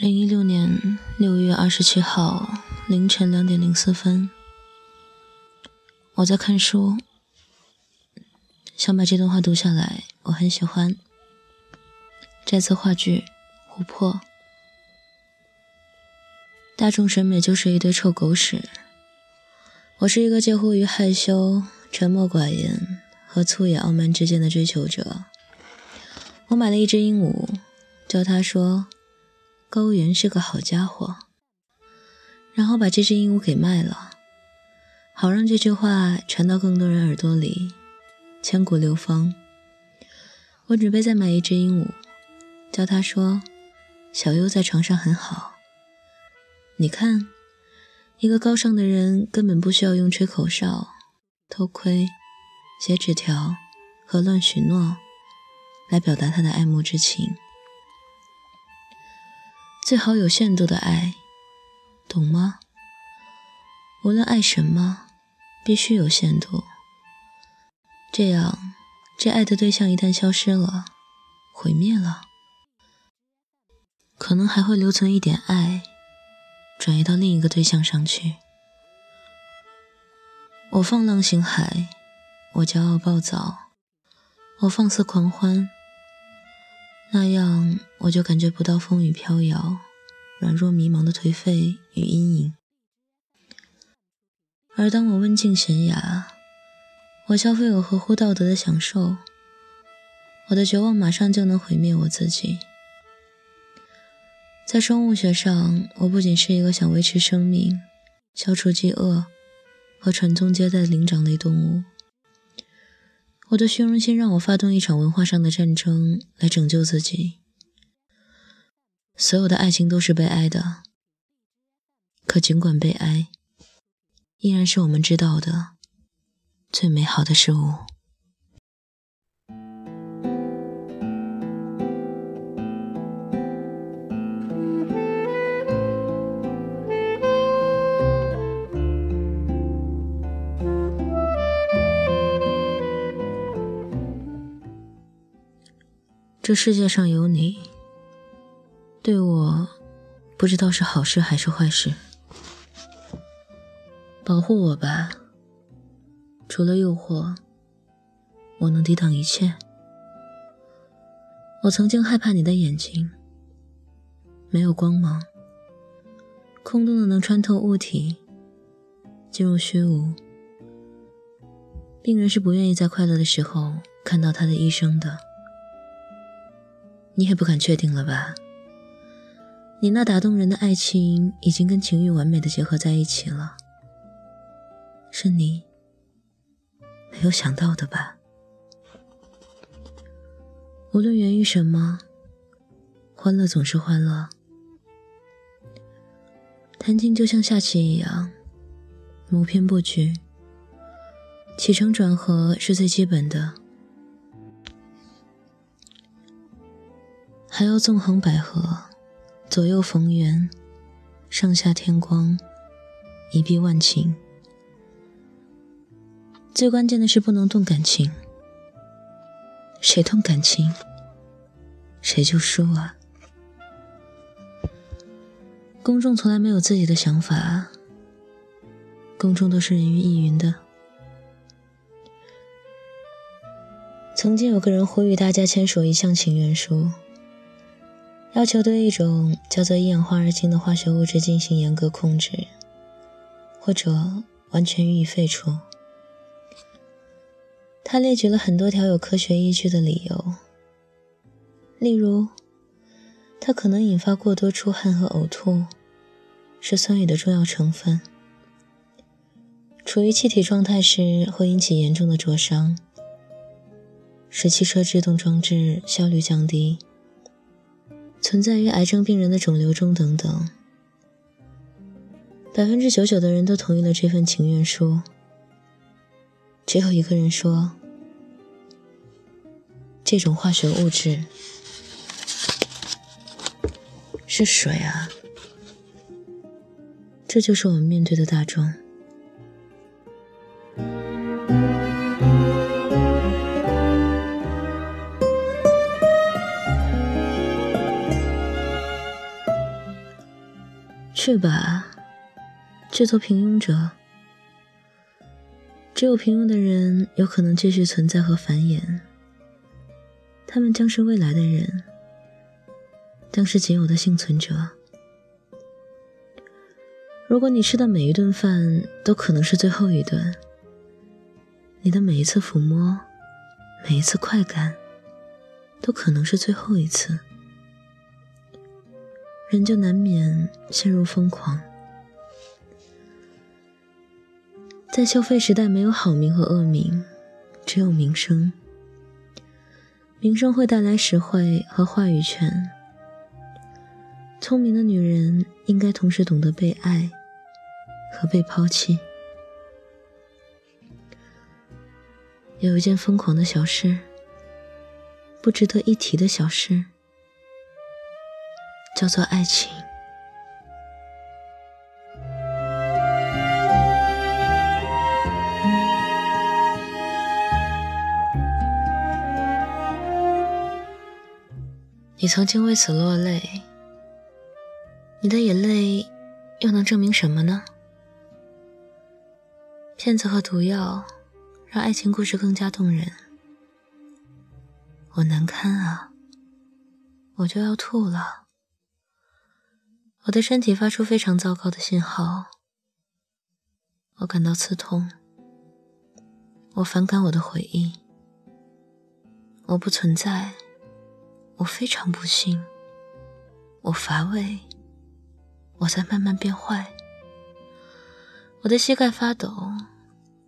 零一六年六月二十七号凌晨两点零四分，我在看书，想把这段话读下来。我很喜欢。摘自话剧《琥珀》。大众审美就是一堆臭狗屎。我是一个介乎于害羞、沉默寡言和粗野傲慢之间的追求者。我买了一只鹦鹉，叫它说。高原是个好家伙，然后把这只鹦鹉给卖了，好让这句话传到更多人耳朵里，千古流芳。我准备再买一只鹦鹉，叫它说：“小优在床上很好。”你看，一个高尚的人根本不需要用吹口哨、偷窥、写纸条和乱许诺来表达他的爱慕之情。最好有限度的爱，懂吗？无论爱什么，必须有限度。这样，这爱的对象一旦消失了，毁灭了，可能还会留存一点爱，转移到另一个对象上去。我放浪形骸，我骄傲暴躁，我放肆狂欢。那样，我就感觉不到风雨飘摇、软弱迷茫的颓废与阴影。而当我温静娴雅，我消费我合乎道德的享受，我的绝望马上就能毁灭我自己。在生物学上，我不仅是一个想维持生命、消除饥饿和传宗接代的灵长类动物。我的虚荣心让我发动一场文化上的战争来拯救自己。所有的爱情都是悲哀的，可尽管悲哀，依然是我们知道的最美好的事物。这世界上有你，对我不知道是好事还是坏事。保护我吧，除了诱惑，我能抵挡一切。我曾经害怕你的眼睛，没有光芒，空洞的能穿透物体，进入虚无。病人是不愿意在快乐的时候看到他的医生的。你也不敢确定了吧？你那打动人的爱情已经跟情欲完美的结合在一起了，是你没有想到的吧？无论源于什么，欢乐总是欢乐。弹琴就像下棋一样，谋篇布局，起承转合是最基本的。还要纵横捭阖，左右逢源，上下天光，一碧万顷。最关键的是不能动感情，谁动感情，谁就输啊！公众从来没有自己的想法，公众都是人云亦云的。曾经有个人呼吁大家签署一项请愿书。要求对一种叫做一氧化二氢的化学物质进行严格控制，或者完全予以废除。他列举了很多条有科学依据的理由，例如，它可能引发过多出汗和呕吐，是酸雨的重要成分。处于气体状态时会引起严重的灼伤，使汽车制动装置效率降低。存在于癌症病人的肿瘤中，等等。百分之九九的人都同意了这份请愿书，只有一个人说：“这种化学物质是水啊。”这就是我们面对的大众。去吧，去做平庸者。只有平庸的人有可能继续存在和繁衍，他们将是未来的人，将是仅有的幸存者。如果你吃的每一顿饭都可能是最后一顿，你的每一次抚摸，每一次快感，都可能是最后一次，人就难免陷入疯狂。在消费时代，没有好名和恶名，只有名声。名声会带来实惠和话语权。聪明的女人应该同时懂得被爱和被抛弃。有一件疯狂的小事，不值得一提的小事，叫做爱情。你曾经为此落泪，你的眼泪又能证明什么呢？骗子和毒药让爱情故事更加动人。我难堪啊，我就要吐了。我的身体发出非常糟糕的信号，我感到刺痛，我反感我的回忆，我不存在。我非常不幸，我乏味，我在慢慢变坏。我的膝盖发抖，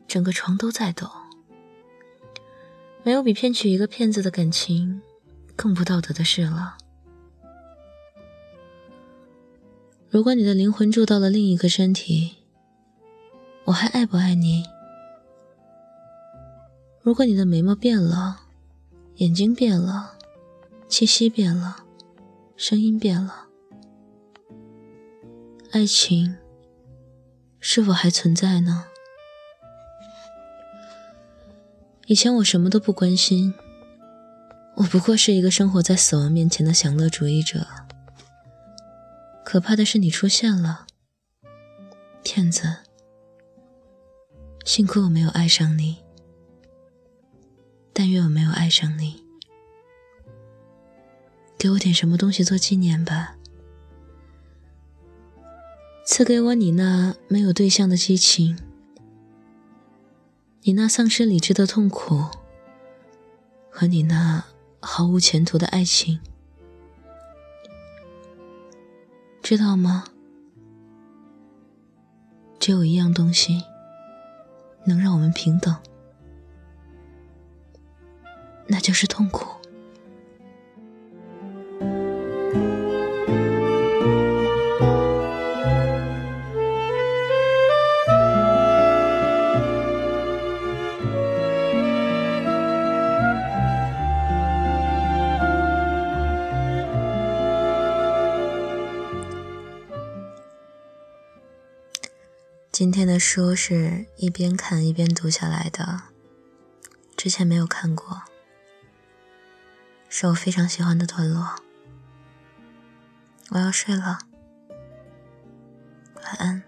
整个床都在抖。没有比骗取一个骗子的感情更不道德的事了。如果你的灵魂住到了另一个身体，我还爱不爱你？如果你的眉毛变了，眼睛变了。气息变了，声音变了，爱情是否还存在呢？以前我什么都不关心，我不过是一个生活在死亡面前的享乐主义者。可怕的是你出现了，骗子！幸亏我没有爱上你，但愿我没有爱上你。给我点什么东西做纪念吧，赐给我你那没有对象的激情，你那丧失理智的痛苦，和你那毫无前途的爱情，知道吗？只有一样东西能让我们平等，那就是痛苦。今天的书是一边看一边读下来的，之前没有看过，是我非常喜欢的段落。我要睡了，晚安，